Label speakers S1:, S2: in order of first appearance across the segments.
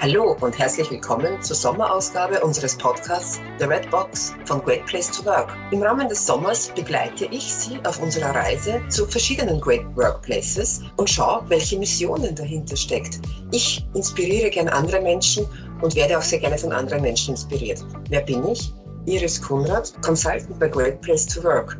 S1: Hallo und herzlich willkommen zur Sommerausgabe unseres Podcasts The Red Box von Great Place to Work. Im Rahmen des Sommers begleite ich Sie auf unserer Reise zu verschiedenen Great Workplaces und schaue, welche Missionen dahinter steckt. Ich inspiriere gern andere Menschen und werde auch sehr gerne von anderen Menschen inspiriert. Wer bin ich? Iris Kunrad, Consultant bei Great Place to Work.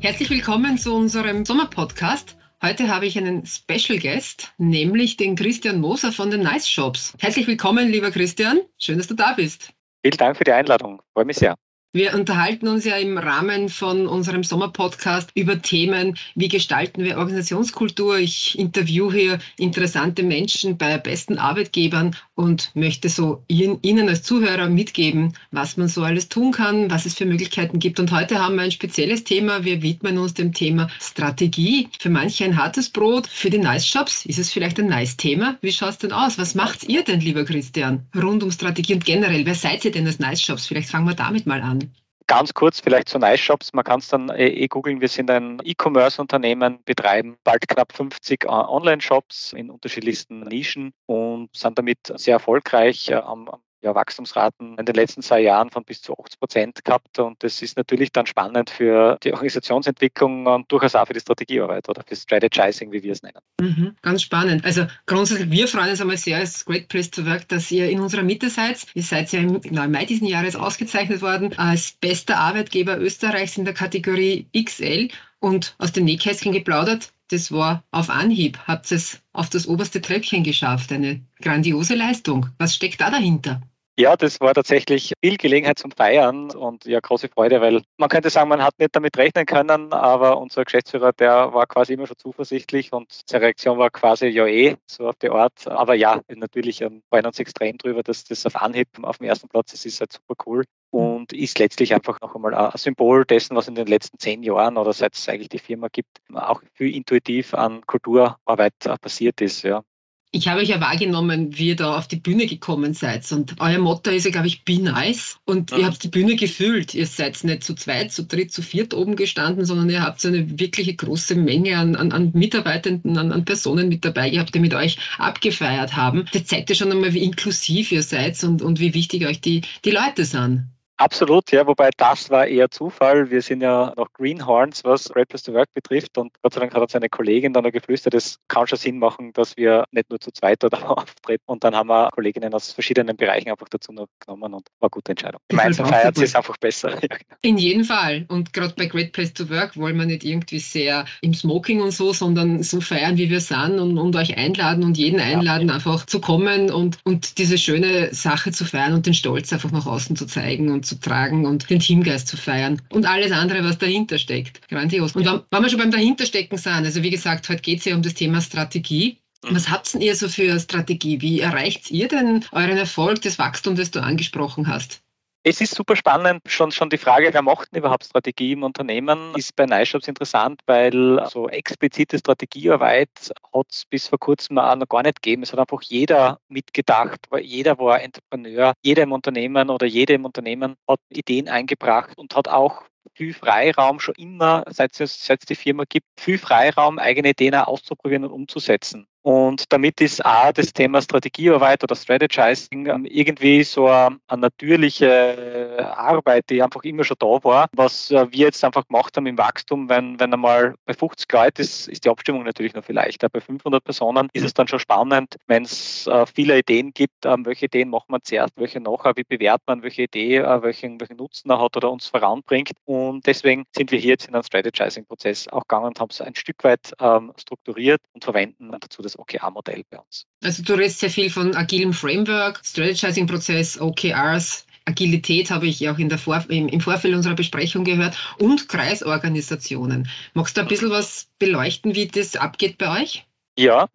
S2: Herzlich willkommen zu unserem Sommerpodcast. Heute habe ich einen Special Guest, nämlich den Christian Moser von den Nice Shops. Herzlich willkommen, lieber Christian. Schön, dass du da bist.
S3: Vielen Dank für die Einladung. Freue mich sehr.
S2: Wir unterhalten uns ja im Rahmen von unserem Sommerpodcast über Themen, wie gestalten wir Organisationskultur. Ich interviewe interessante Menschen bei besten Arbeitgebern und möchte so Ihnen als Zuhörer mitgeben, was man so alles tun kann, was es für Möglichkeiten gibt. Und heute haben wir ein spezielles Thema. Wir widmen uns dem Thema Strategie. Für manche ein hartes Brot, für die Nice Shops ist es vielleicht ein Nice-Thema. Wie schaut es denn aus? Was macht ihr denn, lieber Christian, rund um Strategie und generell? Wer seid ihr denn als Nice Shops? Vielleicht fangen wir damit mal an.
S3: Ganz kurz vielleicht zu Nice Shops. Man kann es dann eh, eh googeln. Wir sind ein E-Commerce-Unternehmen, betreiben bald knapp 50 äh, Online-Shops in unterschiedlichsten Nischen und sind damit sehr erfolgreich äh, am, ja, Wachstumsraten in den letzten zwei Jahren von bis zu 80 Prozent gehabt. Und das ist natürlich dann spannend für die Organisationsentwicklung und durchaus auch für die Strategiearbeit oder für Strategizing, wie wir es nennen.
S2: Mhm, ganz spannend. Also grundsätzlich, wir freuen uns einmal sehr als Great Place to Work, dass ihr in unserer Mitte seid. Ihr seid ja im, im Mai diesen Jahres ausgezeichnet worden als bester Arbeitgeber Österreichs in der Kategorie XL und aus dem Nähkästchen geplaudert. Das war auf Anhieb. Habt es auf das oberste Treppchen geschafft. Eine grandiose Leistung. Was steckt da dahinter?
S3: Ja, das war tatsächlich viel Gelegenheit zum Feiern und ja, große Freude, weil man könnte sagen, man hat nicht damit rechnen können, aber unser Geschäftsführer, der war quasi immer schon zuversichtlich und seine Reaktion war quasi ja eh, so auf die Art. Aber ja, natürlich freuen uns extrem drüber, dass das auf Anhieb auf dem ersten Platz ist, ist halt super cool und ist letztlich einfach noch einmal ein Symbol dessen, was in den letzten zehn Jahren oder seit es eigentlich die Firma gibt, auch viel intuitiv an Kulturarbeit passiert ist. Ja.
S2: Ich habe euch ja wahrgenommen, wie ihr da auf die Bühne gekommen seid. Und euer Motto ist ja, glaube ich, Be Nice. Und mhm. ihr habt die Bühne gefüllt. Ihr seid nicht zu zweit, zu dritt, zu viert oben gestanden, sondern ihr habt so eine wirkliche große Menge an, an, an Mitarbeitenden, an, an, Personen mit dabei gehabt, die mit euch abgefeiert haben. Das zeigt ja schon einmal, wie inklusiv ihr seid und, und wie wichtig euch die, die Leute sind.
S3: Absolut, ja, wobei das war eher Zufall. Wir sind ja noch Greenhorns, was Great Place to Work betrifft und Gott sei Dank hat seine Kollegin dann noch geflüstert, es kann schon Sinn machen, dass wir nicht nur zu zweit dort auftreten und dann haben wir Kolleginnen aus verschiedenen Bereichen einfach dazu noch genommen und war eine gute Entscheidung. Gemeinsam feiert es einfach besser. Ja,
S2: genau. In jedem Fall und gerade bei Great Place to Work wollen wir nicht irgendwie sehr im Smoking und so, sondern so feiern, wie wir sind und, und euch einladen und jeden einladen, ja. einfach zu kommen und, und diese schöne Sache zu feiern und den Stolz einfach nach außen zu zeigen und zu tragen und den Teamgeist zu feiern und alles andere, was dahinter steckt. Grandios. Und wenn, wenn wir schon beim Dahinterstecken sind, also wie gesagt, heute geht es ja um das Thema Strategie. Was habt ihr so für Strategie? Wie erreicht ihr denn euren Erfolg, das Wachstum, das du angesprochen hast?
S3: Es ist super spannend, schon, schon die Frage, wer macht denn überhaupt Strategie im Unternehmen, ist bei NiShops interessant, weil so explizite Strategiearbeit hat es bis vor kurzem auch noch gar nicht gegeben. Es hat einfach jeder mitgedacht, jeder war Entrepreneur, jeder im Unternehmen oder jede im Unternehmen hat Ideen eingebracht und hat auch viel Freiraum schon immer, seit es die Firma gibt, viel Freiraum, eigene Ideen auszuprobieren und umzusetzen. Und damit ist auch das Thema Strategiearbeit oder Strategizing ähm, irgendwie so eine, natürliche Arbeit, die einfach immer schon da war. Was äh, wir jetzt einfach gemacht haben im Wachstum, wenn, wenn einmal bei 50 Leuten ist, ist die Abstimmung natürlich noch viel leichter. Bei 500 Personen ist es dann schon spannend, wenn es äh, viele Ideen gibt, ähm, welche Ideen machen wir zuerst, welche nachher, wie bewertet man, welche Idee, äh, welchen, welchen Nutzen er hat oder uns voranbringt. Und deswegen sind wir hier jetzt in einen Strategizing-Prozess auch gegangen und haben es ein Stück weit ähm, strukturiert und verwenden dazu das OKR-Modell bei uns.
S2: Also du redest sehr viel von agilem Framework, Strategizing-Prozess, OKRs. Agilität habe ich auch in der Vor im, im Vorfeld unserer Besprechung gehört und Kreisorganisationen. Magst du ein bisschen was beleuchten, wie das abgeht bei euch?
S3: Ja,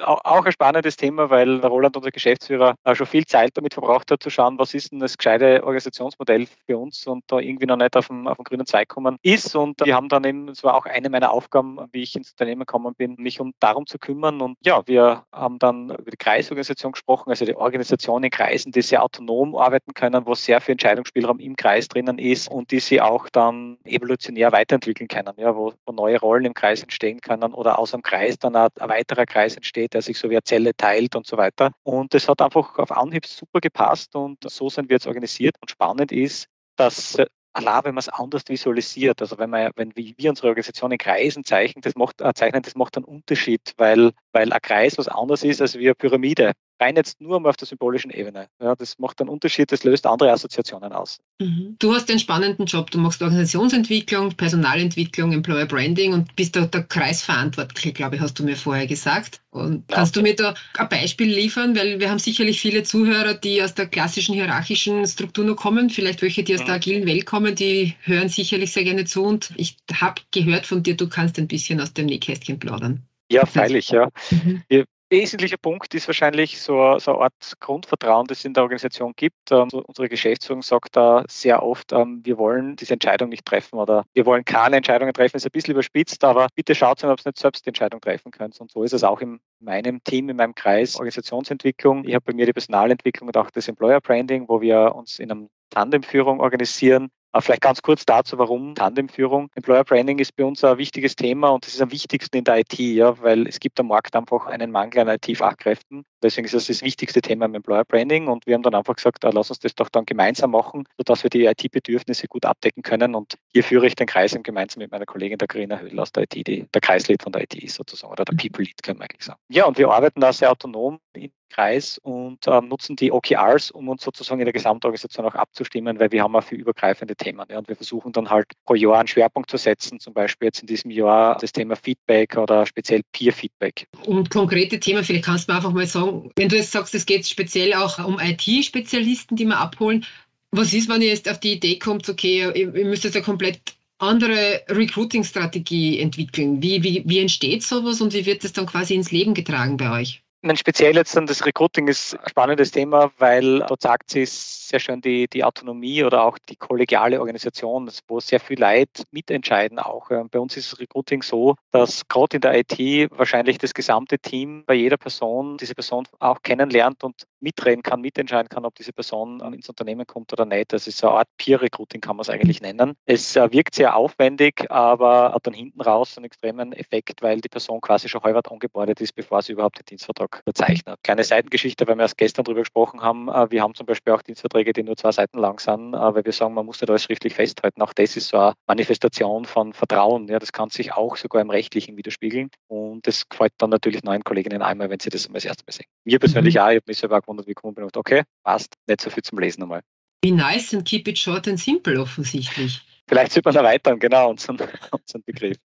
S3: auch ein spannendes Thema, weil Roland, unser Geschäftsführer, schon viel Zeit damit verbraucht hat, zu schauen, was ist denn das gescheite Organisationsmodell für uns und da irgendwie noch nicht auf den, auf den grünen Zweig gekommen ist. Und wir haben dann eben, es war auch eine meiner Aufgaben, wie ich ins Unternehmen gekommen bin, mich um darum zu kümmern. Und ja, wir haben dann über die Kreisorganisation gesprochen, also die Organisation in Kreisen, die sehr autonom arbeiten können, wo sehr viel Entscheidungsspielraum im Kreis drinnen ist und die sie auch dann evolutionär weiterentwickeln können, ja, wo, wo neue Rollen im Kreis entstehen können oder aus einem Kreis dann eine weiterer Kreis entsteht, der sich so wie eine Zelle teilt und so weiter. Und das hat einfach auf Anhieb super gepasst und so sind wir jetzt organisiert. Und spannend ist, dass allein wenn man es anders visualisiert, also wenn wir, wenn wir unsere Organisation in Kreisen zeichnen, das macht, äh, zeichnen, das macht einen Unterschied, weil, weil ein Kreis was anderes ist als wie eine Pyramide rein jetzt nur mal auf der symbolischen Ebene. Ja, das macht einen Unterschied, das löst andere Assoziationen aus.
S2: Mhm. Du hast einen spannenden Job. Du machst Organisationsentwicklung, Personalentwicklung, Employer Branding und bist da der Kreisverantwortliche, glaube ich, hast du mir vorher gesagt. Und ja. kannst du mir da ein Beispiel liefern? Weil wir haben sicherlich viele Zuhörer, die aus der klassischen hierarchischen Struktur nur kommen, vielleicht welche, die aus mhm. der agilen Welt kommen, die hören sicherlich sehr gerne zu. Und ich habe gehört von dir, du kannst ein bisschen aus dem Nähkästchen plaudern.
S3: Ja, freilich, ja. Mhm. Wir, wesentlicher Punkt ist wahrscheinlich so, so eine Art Grundvertrauen, das es in der Organisation gibt. Ähm, unsere Geschäftsführung sagt da sehr oft, ähm, wir wollen diese Entscheidung nicht treffen oder wir wollen keine Entscheidungen treffen. Ist ein bisschen überspitzt, aber bitte schaut ob ihr nicht selbst die Entscheidung treffen könnt. Und so ist es auch in meinem Team, in meinem Kreis Organisationsentwicklung. Ich habe bei mir die Personalentwicklung und auch das Employer Branding, wo wir uns in einem Tandemführung organisieren. Vielleicht ganz kurz dazu, warum Tandemführung. Employer Branding ist bei uns ein wichtiges Thema und es ist am wichtigsten in der IT, ja, weil es gibt am Markt einfach einen Mangel an IT-Fachkräften. Deswegen ist das das wichtigste Thema im Employer Branding und wir haben dann einfach gesagt, lass uns das doch dann gemeinsam machen, sodass wir die IT-Bedürfnisse gut abdecken können und hier führe ich den Kreis gemeinsam mit meiner Kollegin der Carina Höhl aus der IT, die der Kreislead von der IT ist sozusagen oder der People Lead, kann man eigentlich sagen. Ja, und wir arbeiten da sehr autonom in Kreis und äh, nutzen die OKRs, um uns sozusagen in der Gesamtorganisation auch abzustimmen, weil wir haben auch viel übergreifende Themen. Ja, und wir versuchen dann halt pro Jahr einen Schwerpunkt zu setzen, zum Beispiel jetzt in diesem Jahr das Thema Feedback oder speziell Peer-Feedback.
S2: Und konkrete Themen, vielleicht kannst du mir einfach mal sagen, wenn du jetzt sagst, es geht speziell auch um IT-Spezialisten, die wir abholen, was ist, wenn ihr jetzt auf die Idee kommt, okay, ihr, ihr müsst jetzt eine komplett andere Recruiting-Strategie entwickeln? Wie, wie, wie entsteht sowas und wie wird das dann quasi ins Leben getragen bei euch?
S3: Mein speziell jetzt dann das Recruiting ist ein spannendes Thema, weil dort sagt sie sehr schön die, die Autonomie oder auch die kollegiale Organisation, wo sehr viel Leid mitentscheiden auch. Bei uns ist das Recruiting so, dass gerade in der IT wahrscheinlich das gesamte Team bei jeder Person diese Person auch kennenlernt und mitreden kann, mitentscheiden kann, ob diese Person ins Unternehmen kommt oder nicht. Das ist so eine Art Peer-Recruiting, kann man es eigentlich nennen. Es äh, wirkt sehr aufwendig, aber hat dann hinten raus einen extremen Effekt, weil die Person quasi schon halbert angebordet ist, bevor sie überhaupt den Dienstvertrag unterzeichnet. Kleine Seitengeschichte, weil wir erst gestern darüber gesprochen haben. Äh, wir haben zum Beispiel auch Dienstverträge, die nur zwei Seiten lang sind, äh, weil wir sagen, man muss nicht alles schriftlich festhalten. Auch das ist so eine Manifestation von Vertrauen. Ja, das kann sich auch sogar im Rechtlichen widerspiegeln. Und das gefällt dann natürlich neuen Kolleginnen einmal, wenn sie das das erste Mal sehen. Mir persönlich mhm. auch, ich habe mich selber auch wie ich bin und okay, passt, nicht so viel zum Lesen einmal.
S2: Wie nice und keep it short and simple offensichtlich.
S3: Vielleicht sollte man erweitern, genau, unseren, unseren Begriff.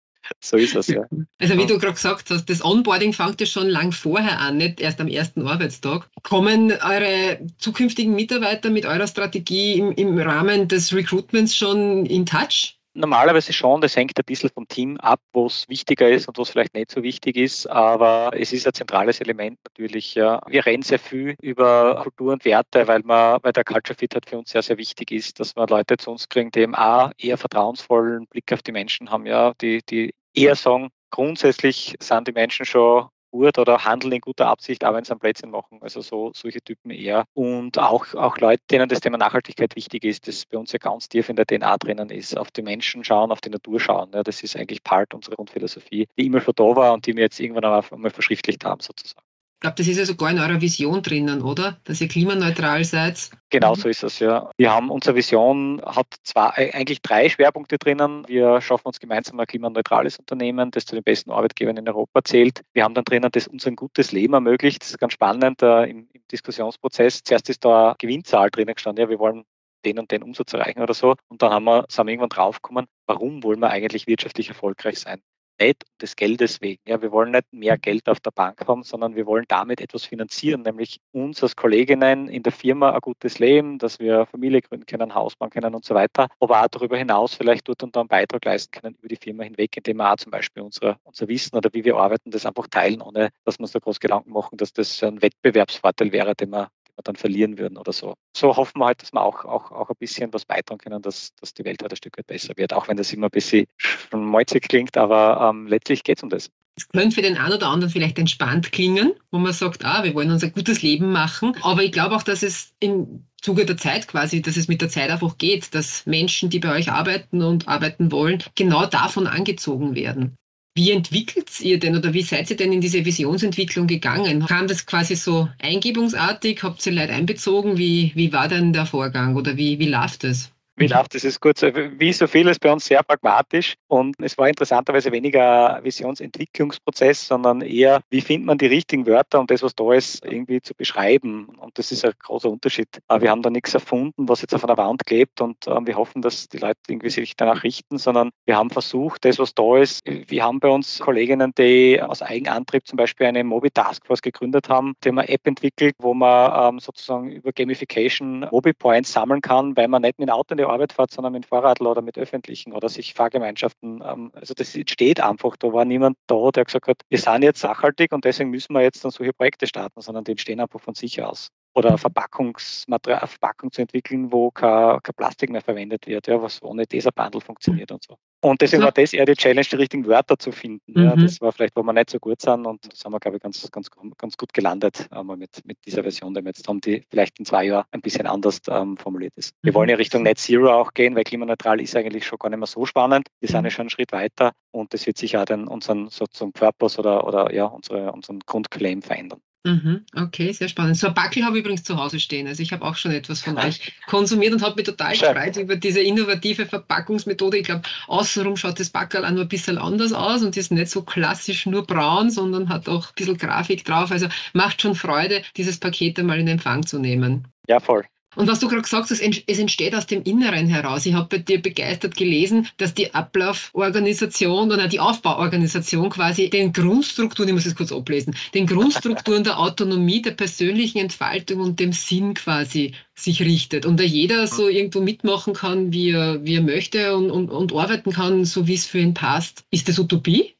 S3: So ist es, ja.
S2: Also wie du gerade gesagt hast, das Onboarding fängt ja schon lang vorher an, nicht erst am ersten Arbeitstag. Kommen eure zukünftigen Mitarbeiter mit eurer Strategie im, im Rahmen des Recruitments schon in Touch?
S3: Normalerweise schon, das hängt ein bisschen vom Team ab, wo es wichtiger ist und was vielleicht nicht so wichtig ist, aber es ist ein zentrales Element natürlich. Ja. Wir reden sehr viel über Kultur und Werte, weil man, weil der Culture Fit halt für uns sehr, sehr wichtig ist, dass wir Leute zu uns kriegen, die eben auch eher vertrauensvollen Blick auf die Menschen haben, ja, die, die eher sagen, grundsätzlich sind die Menschen schon gut oder handeln in guter Absicht, aber wenn sie am Plätzchen machen. Also so solche Typen eher. Und auch, auch Leute, denen das Thema Nachhaltigkeit wichtig ist, das bei uns ja ganz tief in der DNA drinnen ist. Auf die Menschen schauen, auf die Natur schauen. Ja, das ist eigentlich Part unserer Grundphilosophie, die immer schon da war und die wir jetzt irgendwann einmal verschriftlicht haben sozusagen.
S2: Ich glaube, das ist ja sogar in eurer Vision drinnen, oder? Dass ihr klimaneutral seid.
S3: Genau so ist es, ja. Wir haben, unsere Vision hat zwei, äh, eigentlich drei Schwerpunkte drinnen. Wir schaffen uns gemeinsam ein klimaneutrales Unternehmen, das zu den besten Arbeitgebern in Europa zählt. Wir haben dann drinnen, das uns ein gutes Leben ermöglicht. Das ist ganz spannend äh, im, im, Diskussionsprozess. Zuerst ist da eine Gewinnzahl drinnen gestanden. Ja, wir wollen den und den Umsatz erreichen oder so. Und dann haben wir, sind wir irgendwann draufgekommen, warum wollen wir eigentlich wirtschaftlich erfolgreich sein? Nicht um des Geldes wegen. Ja, wir wollen nicht mehr Geld auf der Bank haben, sondern wir wollen damit etwas finanzieren, nämlich uns als Kolleginnen in der Firma ein gutes Leben, dass wir Familie gründen können, Haus bauen können und so weiter, aber auch darüber hinaus vielleicht dort und da einen Beitrag leisten können über die Firma hinweg, indem wir auch zum Beispiel unsere, unser Wissen oder wie wir arbeiten, das einfach teilen, ohne dass wir uns da groß Gedanken machen, dass das ein Wettbewerbsvorteil wäre, den wir wir dann verlieren würden oder so. So hoffen wir halt, dass wir auch, auch, auch ein bisschen was beitragen können, dass, dass die Welt halt ein Stück weit besser wird, auch wenn das immer ein bisschen schmalzig klingt, aber ähm, letztlich geht es um das.
S2: Es könnte für den einen oder anderen vielleicht entspannt klingen, wo man sagt, ah, wir wollen uns ein gutes Leben machen. Aber ich glaube auch, dass es im Zuge der Zeit quasi, dass es mit der Zeit einfach geht, dass Menschen, die bei euch arbeiten und arbeiten wollen, genau davon angezogen werden. Wie entwickelt ihr denn oder wie seid ihr denn in diese Visionsentwicklung gegangen? Kam das quasi so eingebungsartig? Habt ihr Leute einbezogen? Wie, wie war denn der Vorgang oder wie, wie läuft es?
S3: Wie läuft das? Ist gut. Wie so vieles bei uns sehr pragmatisch und es war interessanterweise weniger Visionsentwicklungsprozess, sondern eher, wie findet man die richtigen Wörter, um das, was da ist, irgendwie zu beschreiben. Und das ist ein großer Unterschied. Wir haben da nichts erfunden, was jetzt auf einer Wand klebt und ähm, wir hoffen, dass die Leute irgendwie sich danach richten, sondern wir haben versucht, das, was da ist, wir haben bei uns Kolleginnen, die aus Eigenantrieb zum Beispiel eine Mobi Taskforce gegründet haben, die haben eine App entwickelt, wo man ähm, sozusagen über Gamification Mobi Points sammeln kann, weil man nicht mit dem Auto in die Arbeit fährt, sondern mit Fahrradl oder mit öffentlichen oder sich Fahrgemeinschaften. Ähm, also das steht einfach. Da war niemand da, der gesagt hat, wir sind jetzt nachhaltig und deswegen müssen wir jetzt dann solche Projekte starten, sondern die entstehen einfach von sich aus oder Verpackungsmaterial, Verpackung zu entwickeln, wo kein, kein Plastik mehr verwendet wird, ja, was ohne dieser Bundle funktioniert und so. Und deswegen war das eher die Challenge, die richtigen Wörter zu finden. Mhm. Ja, das war vielleicht, wo wir nicht so gut sind und das haben wir, glaube ich, ganz, ganz, ganz gut gelandet einmal mit, mit dieser Version, die wir jetzt haben, die vielleicht in zwei Jahren ein bisschen anders ähm, formuliert ist. Wir wollen ja mhm. Richtung Net Zero auch gehen, weil klimaneutral ist eigentlich schon gar nicht mehr so spannend. Wir sind ja mhm. schon einen Schritt weiter und das wird sicher auch den, unseren sozusagen Purpose oder, oder ja, unsere, unseren Grundclaim verändern.
S2: Mhm, okay, sehr spannend. So ein Backel habe ich übrigens zu Hause stehen. Also ich habe auch schon etwas von euch konsumiert und habe mich total gefreut über diese innovative Verpackungsmethode. Ich glaube, außenrum schaut das Backel auch nur ein bisschen anders aus und ist nicht so klassisch nur braun, sondern hat auch ein bisschen Grafik drauf. Also macht schon Freude, dieses Paket einmal in Empfang zu nehmen.
S3: Ja, voll.
S2: Und was du gerade gesagt hast, es entsteht aus dem Inneren heraus. Ich habe bei dir begeistert gelesen, dass die Ablauforganisation oder die Aufbauorganisation quasi den Grundstrukturen, ich muss es kurz ablesen, den Grundstrukturen der Autonomie, der persönlichen Entfaltung und dem Sinn quasi sich richtet. Und da jeder so irgendwo mitmachen kann, wie er, wie er möchte und, und, und arbeiten kann, so wie es für ihn passt. Ist das Utopie?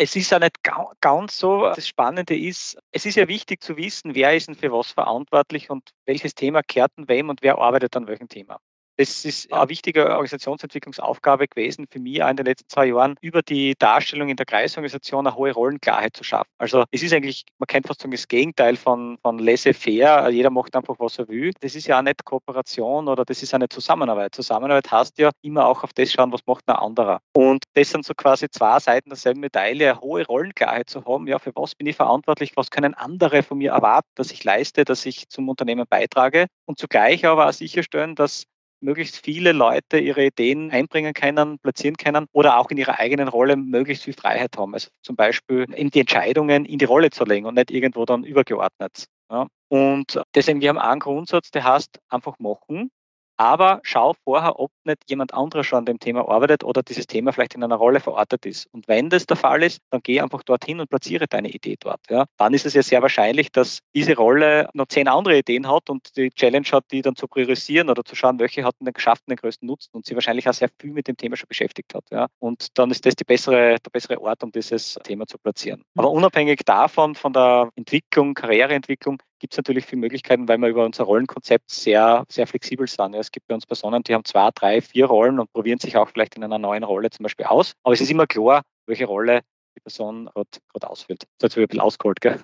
S3: Es ist ja nicht ganz so. Das Spannende ist, es ist ja wichtig zu wissen, wer ist denn für was verantwortlich und welches Thema kehrt denn wem und wer arbeitet an welchem Thema. Das ist eine wichtige Organisationsentwicklungsaufgabe gewesen für mich auch in den letzten zwei Jahren, über die Darstellung in der Kreisorganisation eine hohe Rollenklarheit zu schaffen. Also es ist eigentlich, man kennt fast sagen, das Gegenteil von, von laissez-faire. Jeder macht einfach, was er will. Das ist ja auch nicht Kooperation oder das ist eine Zusammenarbeit. Zusammenarbeit heißt ja immer auch auf das schauen, was macht ein anderer. Und das sind so quasi zwei Seiten derselben Medaille, eine hohe Rollenklarheit zu haben. Ja, für was bin ich verantwortlich? Was können andere von mir erwarten, dass ich leiste, dass ich zum Unternehmen beitrage? Und zugleich aber auch sicherstellen, dass möglichst viele Leute ihre Ideen einbringen können, platzieren können oder auch in ihrer eigenen Rolle möglichst viel Freiheit haben. Also zum Beispiel in die Entscheidungen in die Rolle zu legen und nicht irgendwo dann übergeordnet. Ja. Und deswegen, wir haben einen Grundsatz, der heißt einfach machen aber schau vorher, ob nicht jemand anderer schon an dem Thema arbeitet oder dieses Thema vielleicht in einer Rolle verortet ist. Und wenn das der Fall ist, dann geh einfach dorthin und platziere deine Idee dort. Ja. Dann ist es ja sehr wahrscheinlich, dass diese Rolle noch zehn andere Ideen hat und die Challenge hat, die dann zu priorisieren oder zu schauen, welche hat denn geschafft den größten Nutzen und sie wahrscheinlich auch sehr viel mit dem Thema schon beschäftigt hat. Ja. Und dann ist das bessere, der bessere Ort, um dieses Thema zu platzieren. Aber unabhängig davon, von der Entwicklung, Karriereentwicklung, gibt es natürlich viele Möglichkeiten, weil wir über unser Rollenkonzept sehr, sehr flexibel sind. Ja, es gibt bei uns Personen, die haben zwei, drei, vier Rollen und probieren sich auch vielleicht in einer neuen Rolle zum Beispiel aus. Aber es ist immer klar, welche Rolle die Person gerade ausführt. Das hat ein bisschen ausgeholt, gell?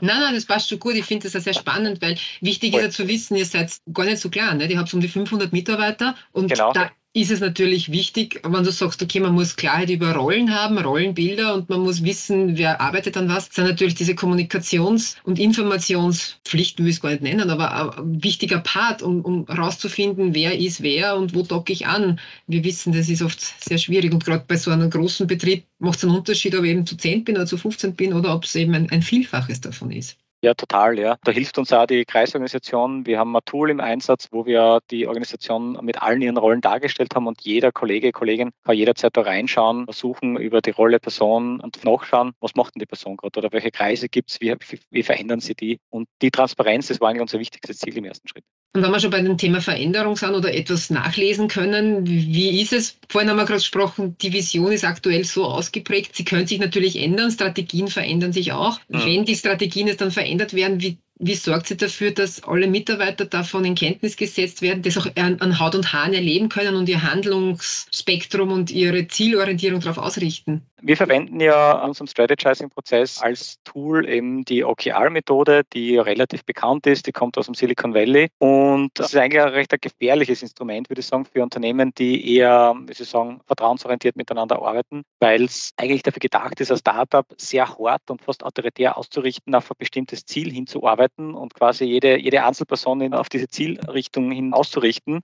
S2: Nein, nein, das passt schon gut. Ich finde das auch sehr spannend, weil wichtig ist ja zu wissen, ihr seid gar nicht so klein. Nicht? Ihr habt um die 500 Mitarbeiter und genau. da ist es natürlich wichtig, wenn du sagst, okay, man muss Klarheit über Rollen haben, Rollenbilder und man muss wissen, wer arbeitet an was, sind natürlich diese Kommunikations- und Informationspflichten, will ich es gar nicht nennen, aber ein wichtiger Part, um, um herauszufinden, wer ist wer und wo docke ich an. Wir wissen, das ist oft sehr schwierig und gerade bei so einem großen Betrieb macht es einen Unterschied, ob ich eben zu 10 bin oder zu 15 bin oder ob es eben ein, ein Vielfaches davon ist.
S3: Ja, total, ja. Da hilft uns auch die Kreisorganisation. Wir haben ein Tool im Einsatz, wo wir die Organisation mit allen ihren Rollen dargestellt haben und jeder Kollege, Kollegin kann jederzeit da reinschauen, versuchen über die Rolle Person und nachschauen, was macht denn die Person gerade oder welche Kreise gibt es, wie, wie verändern sie die. Und die Transparenz, das war eigentlich unser wichtigstes Ziel im ersten Schritt.
S2: Und wenn wir schon bei dem Thema Veränderung sind oder etwas nachlesen können, wie ist es? Vorhin haben wir gerade gesprochen, die Vision ist aktuell so ausgeprägt. Sie können sich natürlich ändern, Strategien verändern sich auch. Mhm. Wenn die Strategien jetzt dann verändert werden, wie, wie sorgt sie dafür, dass alle Mitarbeiter davon in Kenntnis gesetzt werden, das auch an, an Haut und Haaren erleben können und ihr Handlungsspektrum und ihre Zielorientierung darauf ausrichten?
S3: Wir verwenden ja in unserem Strategizing-Prozess als Tool eben die OKR-Methode, die relativ bekannt ist, die kommt aus dem Silicon Valley und das ist eigentlich ein recht ein gefährliches Instrument, würde ich sagen, für Unternehmen, die eher, wie Sie sagen, vertrauensorientiert miteinander arbeiten, weil es eigentlich dafür gedacht ist, als Startup sehr hart und fast autoritär auszurichten, auf ein bestimmtes Ziel hinzuarbeiten und quasi jede, jede Einzelperson auf diese Zielrichtung hin auszurichten.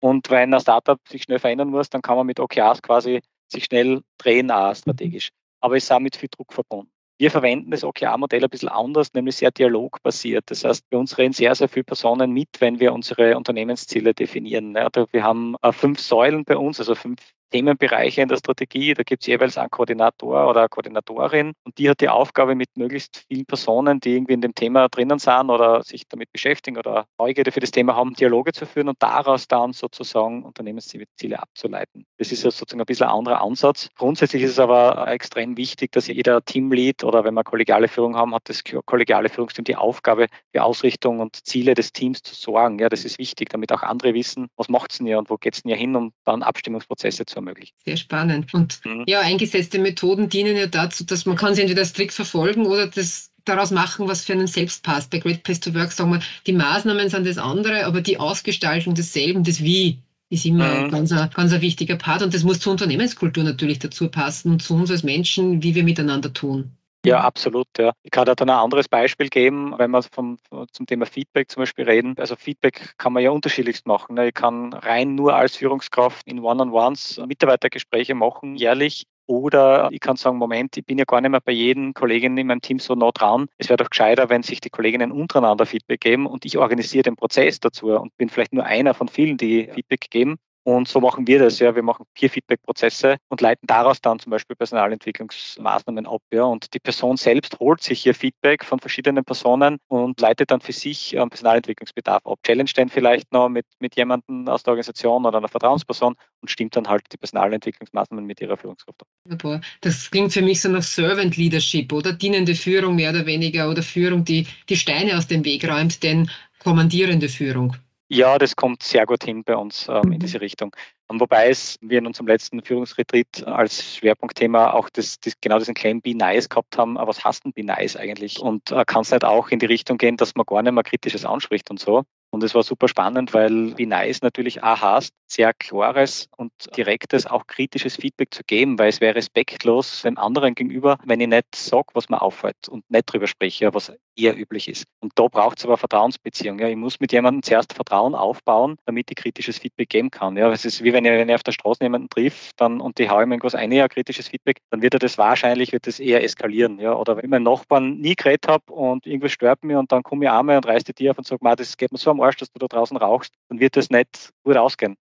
S3: Und wenn ein Startup sich schnell verändern muss, dann kann man mit OKRs quasi sich schnell drehen, auch strategisch. Aber es ist auch mit viel Druck verbunden. Wir verwenden das OKR-Modell ein bisschen anders, nämlich sehr dialogbasiert. Das heißt, bei uns reden sehr, sehr viele Personen mit, wenn wir unsere Unternehmensziele definieren. Wir haben äh, fünf Säulen bei uns, also fünf Themenbereiche in der Strategie. Da gibt es jeweils einen Koordinator oder eine Koordinatorin und die hat die Aufgabe, mit möglichst vielen Personen, die irgendwie in dem Thema drinnen sind oder sich damit beschäftigen oder Neugierde für das Thema haben, Dialoge zu führen und daraus dann sozusagen Unternehmensziele abzuleiten. Das ist ja sozusagen ein bisschen ein anderer Ansatz. Grundsätzlich ist es aber extrem wichtig, dass jeder Teamlead oder wenn wir kollegiale Führung haben, hat das kollegiale Führungsteam die Aufgabe, für Ausrichtung und Ziele des Teams zu sorgen. Ja, das ist wichtig, damit auch andere wissen, was macht es denn hier und wo geht es denn hier hin, um dann Abstimmungsprozesse zu ermöglichen.
S2: Sehr spannend. Und mhm. ja, eingesetzte Methoden dienen ja dazu, dass man kann sie entweder strikt verfolgen oder das daraus machen, was für einen selbst passt. Bei Great Place to Work sagen wir, die Maßnahmen sind das andere, aber die Ausgestaltung desselben, das Wie, ist immer mhm. ganz, ein, ganz ein wichtiger Part. Und das muss zur Unternehmenskultur natürlich dazu passen und zu uns als Menschen, wie wir miteinander tun.
S3: Ja, absolut. Ja. Ich kann da dann ein anderes Beispiel geben, wenn wir vom, zum Thema Feedback zum Beispiel reden. Also Feedback kann man ja unterschiedlichst machen. Ne. Ich kann rein nur als Führungskraft in One-on-Ones Mitarbeitergespräche machen, jährlich. Oder ich kann sagen, Moment, ich bin ja gar nicht mehr bei jedem Kolleginnen in meinem Team so nah dran. Es wäre doch gescheiter, wenn sich die Kolleginnen untereinander Feedback geben und ich organisiere den Prozess dazu und bin vielleicht nur einer von vielen, die Feedback geben. Und so machen wir das. Ja, wir machen Peer-Feedback-Prozesse und leiten daraus dann zum Beispiel Personalentwicklungsmaßnahmen ab. Ja, und die Person selbst holt sich hier Feedback von verschiedenen Personen und leitet dann für sich ähm, Personalentwicklungsbedarf ab. Challenge den vielleicht noch mit, mit jemandem aus der Organisation oder einer Vertrauensperson und stimmt dann halt die Personalentwicklungsmaßnahmen mit ihrer Führungskraft ab.
S2: Das klingt für mich so nach Servant Leadership oder dienende Führung mehr oder weniger oder Führung, die die Steine aus dem Weg räumt, denn kommandierende Führung.
S3: Ja, das kommt sehr gut hin bei uns ähm, in mhm. diese Richtung. Und wobei es wir in unserem letzten Führungsretreat als Schwerpunktthema auch das, das, genau diesen Claim Be Nice gehabt haben. Aber was heißt denn Be Nice eigentlich? Und äh, kann es nicht auch in die Richtung gehen, dass man gar nicht mehr Kritisches anspricht und so? Und es war super spannend, weil Be Nice natürlich auch heißt, sehr klares und direktes, auch kritisches Feedback zu geben, weil es wäre respektlos dem anderen gegenüber, wenn ich nicht sage, was mir auffällt und nicht drüber spreche, was eher üblich ist. Und da braucht es aber Vertrauensbeziehung. Ja. Ich muss mit jemandem zuerst Vertrauen aufbauen, damit ich kritisches Feedback geben kann. Ja. Es ist wie wenn ich, wenn ich auf der Straße jemanden triff dann, und die haue ihm irgendwas ein, ja, kritisches Feedback, dann wird er das wahrscheinlich, wird das eher eskalieren. Ja. Oder wenn ich meinen Nachbarn nie geredet habe und irgendwas stört mir und dann komme ich einmal und reiß die Tier auf und sage, das geht mir so am Arsch, dass du da draußen rauchst, dann wird das nicht gut ausgehen.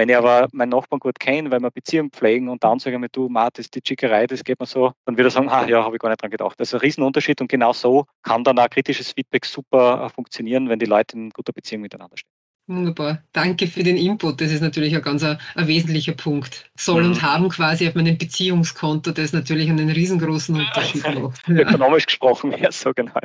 S3: Wenn ich aber meinen Nachbarn gut kenne, weil wir Beziehung pflegen und dann sage ich mir, du, Mart, das ist die Chickerei, das geht mir so, dann wird er sagen, ah, ja, habe ich gar nicht dran gedacht. Das ist ein Riesenunterschied und genau so kann dann auch kritisches Feedback super äh, funktionieren, wenn die Leute in guter Beziehung miteinander stehen.
S2: Wunderbar. Danke für den Input. Das ist natürlich ein ganz ein, ein wesentlicher Punkt. Soll mhm. und haben quasi auf meinem Beziehungskonto, das natürlich einen riesengroßen Unterschied macht.
S3: Ja. Ökonomisch gesprochen, ja, so genau.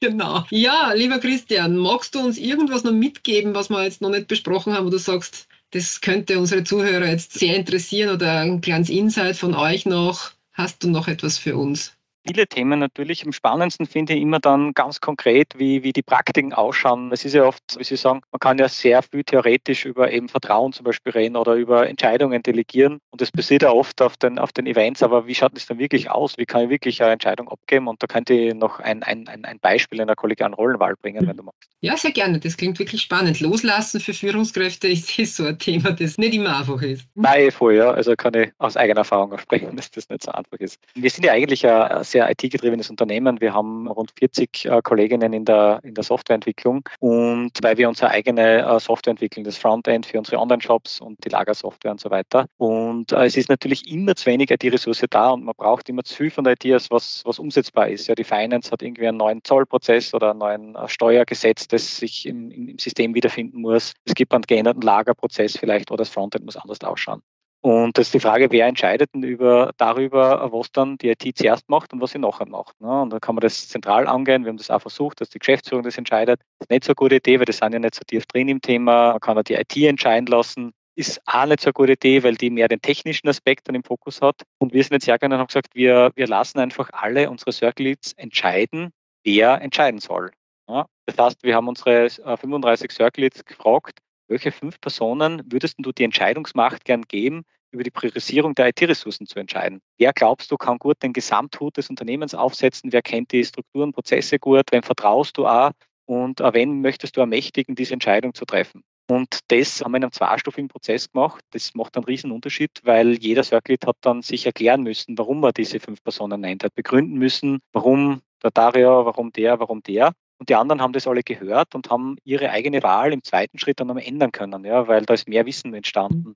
S2: Genau. Ja, lieber Christian, magst du uns irgendwas noch mitgeben, was wir jetzt noch nicht besprochen haben, wo du sagst, das könnte unsere Zuhörer jetzt sehr interessieren oder ein kleines Insight von euch noch. Hast du noch etwas für uns?
S3: Viele Themen natürlich. Am spannendsten finde ich immer dann ganz konkret, wie, wie die Praktiken ausschauen. Es ist ja oft, wie Sie sagen, man kann ja sehr viel theoretisch über eben Vertrauen zum Beispiel reden oder über Entscheidungen delegieren. Und das passiert ja oft auf den, auf den Events. Aber wie schaut das dann wirklich aus? Wie kann ich wirklich eine Entscheidung abgeben? Und da könnte ich noch ein, ein, ein Beispiel in der kollegialen Rollenwahl bringen, wenn du magst.
S2: Ja, sehr gerne. Das klingt wirklich spannend. Loslassen für Führungskräfte ist, ist so ein Thema, das nicht immer einfach ist.
S3: Nein, voll, ja. Also kann ich aus eigener Erfahrung auch sprechen, dass das nicht so einfach ist. Wir sind ja eigentlich ein sehr IT-getriebenes Unternehmen. Wir haben rund 40 äh, Kolleginnen in der, in der Softwareentwicklung und weil wir unsere eigene äh, Software entwickeln, das Frontend für unsere Online-Shops und die Lagersoftware und so weiter. Und äh, es ist natürlich immer zu wenig IT-Ressource da und man braucht immer zu viel von der IT, als was, was umsetzbar ist. Ja, die Finance hat irgendwie einen neuen Zollprozess oder einen neuen Steuergesetz, das sich im, im System wiederfinden muss. Es gibt einen geänderten Lagerprozess vielleicht oder das Frontend muss anders ausschauen. Und das ist die Frage, wer entscheidet denn über, darüber, was dann die IT zuerst macht und was sie nachher macht. Ne? Und dann kann man das zentral angehen. Wir haben das auch versucht, dass die Geschäftsführung das entscheidet. Das ist nicht so eine gute Idee, weil das sind ja nicht so tief drin im Thema. Man kann auch die IT entscheiden lassen. ist auch nicht so eine gute Idee, weil die mehr den technischen Aspekt dann im Fokus hat. Und wir sind jetzt hergegangen und haben gesagt, wir, wir lassen einfach alle unsere Circle Leads entscheiden, wer entscheiden soll. Ja, das heißt, wir haben unsere 35 äh, Circle Leads gefragt, welche fünf Personen würdest du die Entscheidungsmacht gern geben, über die Priorisierung der IT-Ressourcen zu entscheiden. Wer glaubst du, kann gut den Gesamthut des Unternehmens aufsetzen? Wer kennt die Strukturen, Prozesse gut? Wem vertraust du auch? Und wen möchtest du ermächtigen, diese Entscheidung zu treffen? Und das haben wir in einem zweistufigen Prozess gemacht. Das macht einen riesen Unterschied, weil jeder Circuit hat dann sich erklären müssen, warum er diese fünf Personen nennt, hat begründen müssen, warum der Dario, warum der, warum der. Und die anderen haben das alle gehört und haben ihre eigene Wahl im zweiten Schritt dann ändern können, ja, weil da ist mehr Wissen entstanden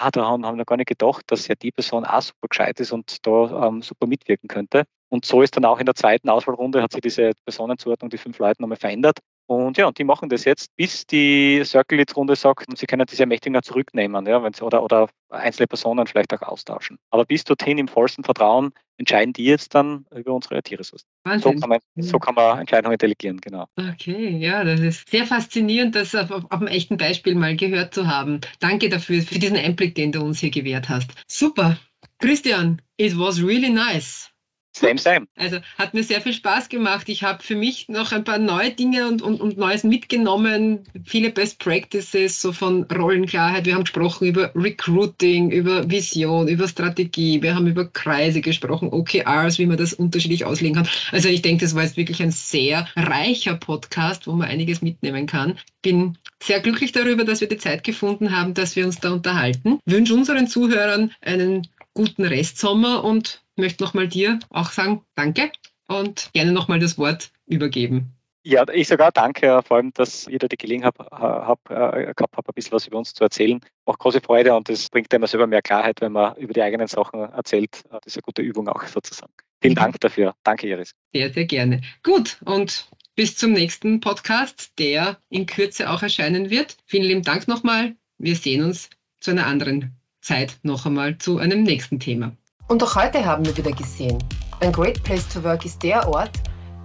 S3: ah, da haben, haben wir gar nicht gedacht, dass ja die Person auch super gescheit ist und da ähm, super mitwirken könnte. Und so ist dann auch in der zweiten Auswahlrunde hat sich diese Personenzuordnung, die fünf Leute nochmal verändert. Und ja, und die machen das jetzt, bis die Circle Leads Runde sagt, sie können diese Ermächtigung zurücknehmen, ja, wenn sie, oder, oder einzelne Personen vielleicht auch austauschen. Aber bis dorthin im vollsten Vertrauen entscheiden die jetzt dann über unsere IT-Ressourcen. So kann, man, so kann man Entscheidungen delegieren, genau.
S2: Okay, ja, das ist sehr faszinierend, das auf, auf, auf einem echten Beispiel mal gehört zu haben. Danke dafür, für diesen Einblick, den du uns hier gewährt hast. Super. Christian, it was really nice.
S3: Same, same.
S2: Also hat mir sehr viel Spaß gemacht. Ich habe für mich noch ein paar neue Dinge und, und, und Neues mitgenommen. Viele Best Practices, so von Rollenklarheit. Wir haben gesprochen über Recruiting, über Vision, über Strategie. Wir haben über Kreise gesprochen, OKRs, wie man das unterschiedlich auslegen kann. Also ich denke, das war jetzt wirklich ein sehr reicher Podcast, wo man einiges mitnehmen kann. Bin sehr glücklich darüber, dass wir die Zeit gefunden haben, dass wir uns da unterhalten. Wünsche unseren Zuhörern einen guten Restsommer und möchte nochmal dir auch sagen, danke und gerne nochmal das Wort übergeben.
S3: Ja, ich sogar danke, vor allem, dass ihr da die Gelegenheit hab, äh, gehabt habt, ein bisschen was über uns zu erzählen. Auch große Freude und es bringt immer selber mehr Klarheit, wenn man über die eigenen Sachen erzählt. Das ist eine gute Übung auch sozusagen. Vielen Dank dafür. Danke, Iris.
S2: Sehr, sehr gerne. Gut, und bis zum nächsten Podcast, der in Kürze auch erscheinen wird. Vielen lieben Dank nochmal. Wir sehen uns zu einer anderen Zeit noch einmal zu einem nächsten Thema.
S1: Und auch heute haben wir wieder gesehen, ein Great Place to Work ist der Ort,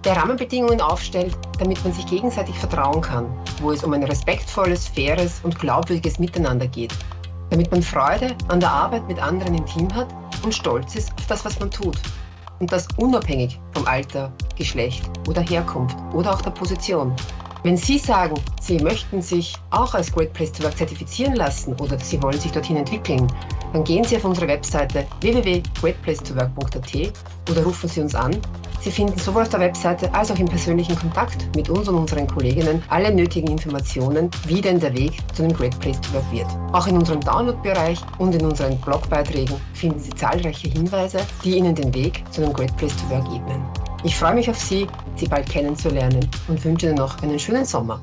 S1: der Rahmenbedingungen aufstellt, damit man sich gegenseitig vertrauen kann, wo es um ein respektvolles, faires und glaubwürdiges Miteinander geht, damit man Freude an der Arbeit mit anderen im Team hat und stolz ist auf das, was man tut. Und das unabhängig vom Alter, Geschlecht oder Herkunft oder auch der Position. Wenn Sie sagen, Sie möchten sich auch als Great Place to Work zertifizieren lassen oder Sie wollen sich dorthin entwickeln, dann gehen Sie auf unsere Webseite www.greatplacetowork.at oder rufen Sie uns an. Sie finden sowohl auf der Webseite als auch im persönlichen Kontakt mit uns und unseren Kolleginnen alle nötigen Informationen, wie denn der Weg zu einem Great Place to Work wird. Auch in unserem Download-Bereich und in unseren Blogbeiträgen finden Sie zahlreiche Hinweise, die Ihnen den Weg zu einem Great Place to Work ebnen. Ich freue mich auf Sie, Sie bald kennenzulernen und wünsche Ihnen noch einen schönen Sommer.